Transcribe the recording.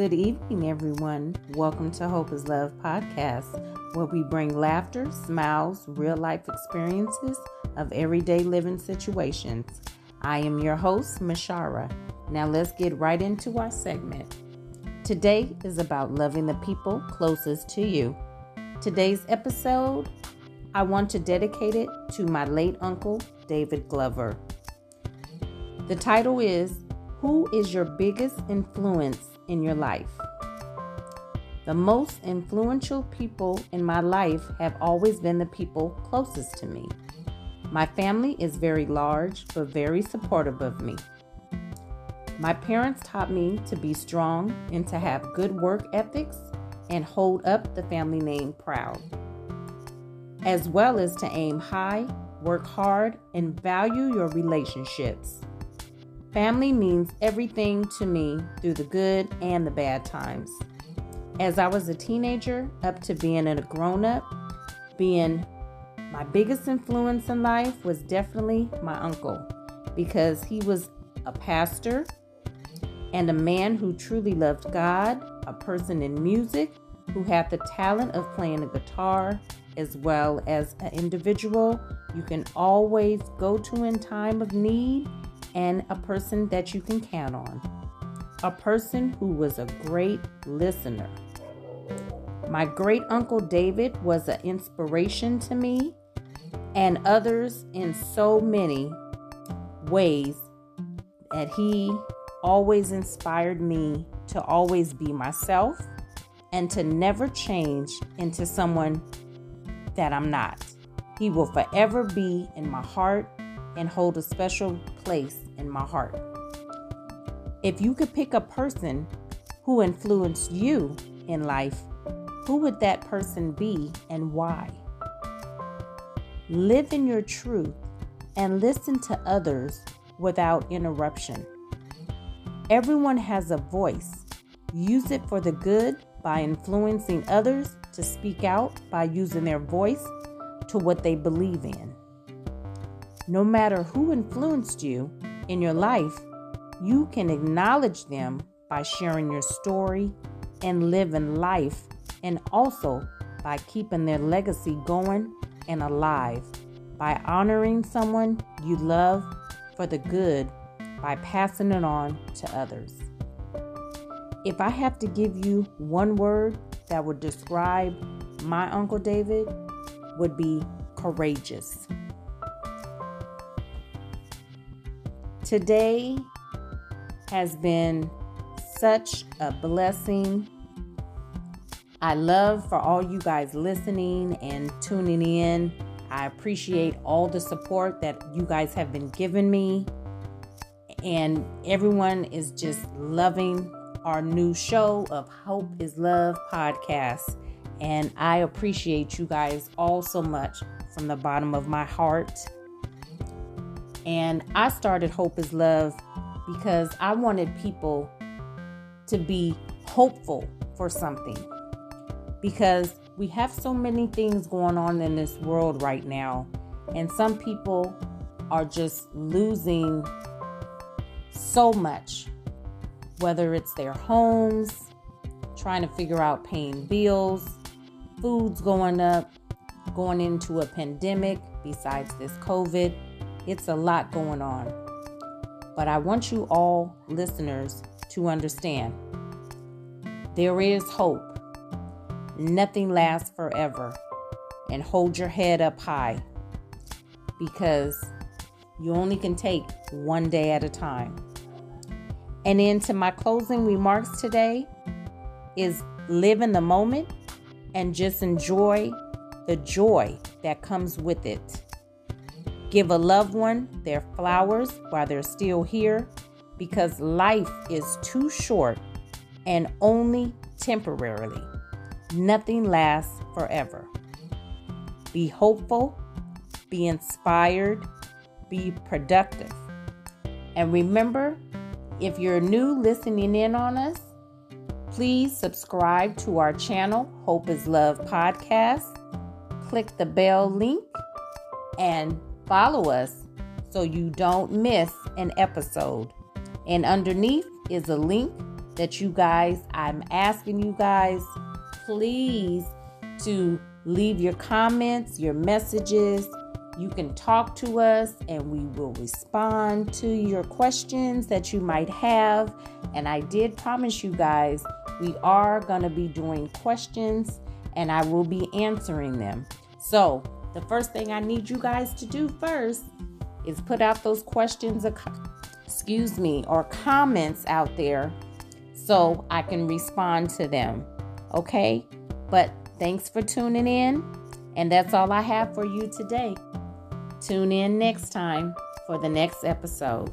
Good evening, everyone. Welcome to Hope is Love podcast, where we bring laughter, smiles, real life experiences of everyday living situations. I am your host, Mashyra. Now let's get right into our segment. Today is about loving the people closest to you. Today's episode, I want to dedicate it to my late uncle, David Glover. The title is Who is your biggest influence in your life? The most influential people in my life have always been the people closest to me. My family is very large but very supportive of me. My parents taught me to be strong and to have good work ethics and hold up the family name proud, as well as to aim high, work hard, and value your relationships. Family means everything to me through the good and the bad times. As I was a teenager, up to being a grown up, being my biggest influence in life was definitely my uncle because he was a pastor and a man who truly loved God, a person in music who had the talent of playing a guitar, as well as an individual you can always go to in time of need and a person that you can count on. A person who was a great listener. My great uncle David was an inspiration to me and others in so many ways that he always inspired me to always be myself and to never change into someone that I'm not. He will forever be in my heart and hold a special place in my heart. If you could pick a person who influenced you in life, who would that person be and why? Live in your truth and listen to others without interruption. Everyone has a voice. Use it for the good by influencing others to speak out by using their voice to what they believe in. No matter who influenced you in your life, you can acknowledge them by sharing your story and living life, and also by keeping their legacy going and alive, by honoring someone you love for the good, by passing it on to others. If I have to give you one word that would describe my Uncle David, would be courageous. Today has been such a blessing. I love for all you guys listening and tuning in. I appreciate all the support that you guys have been giving me. And everyone is just loving our new show of Hope is Love podcast. And I appreciate you guys all so much from the bottom of my heart. And I started Hope is Love because I wanted people to be hopeful for something. Because we have so many things going on in this world right now, and some people are just losing so much, whether it's their homes, trying to figure out paying bills, food's going up, going into a pandemic besides this COVID it's a lot going on. But I want you all listeners to understand there is hope. Nothing lasts forever. And hold your head up high because you only can take one day at a time. And into my closing remarks today is live in the moment and just enjoy the joy that comes with it. Give a loved one their flowers while they're still here because life is too short and only temporarily. Nothing lasts forever. Be hopeful, be inspired, be productive. And remember, if you're new listening in on us, please subscribe to our channel, Hope is Love Podcast. Click the bell link and Follow us so you don't miss an episode. And underneath is a link that you guys, I'm asking you guys, please to leave your comments, your messages. You can talk to us and we will respond to your questions that you might have. And I did promise you guys, we are going to be doing questions and I will be answering them. So, the first thing I need you guys to do first is put out those questions, excuse me, or comments out there so I can respond to them. Okay? But thanks for tuning in. And that's all I have for you today. Tune in next time for the next episode.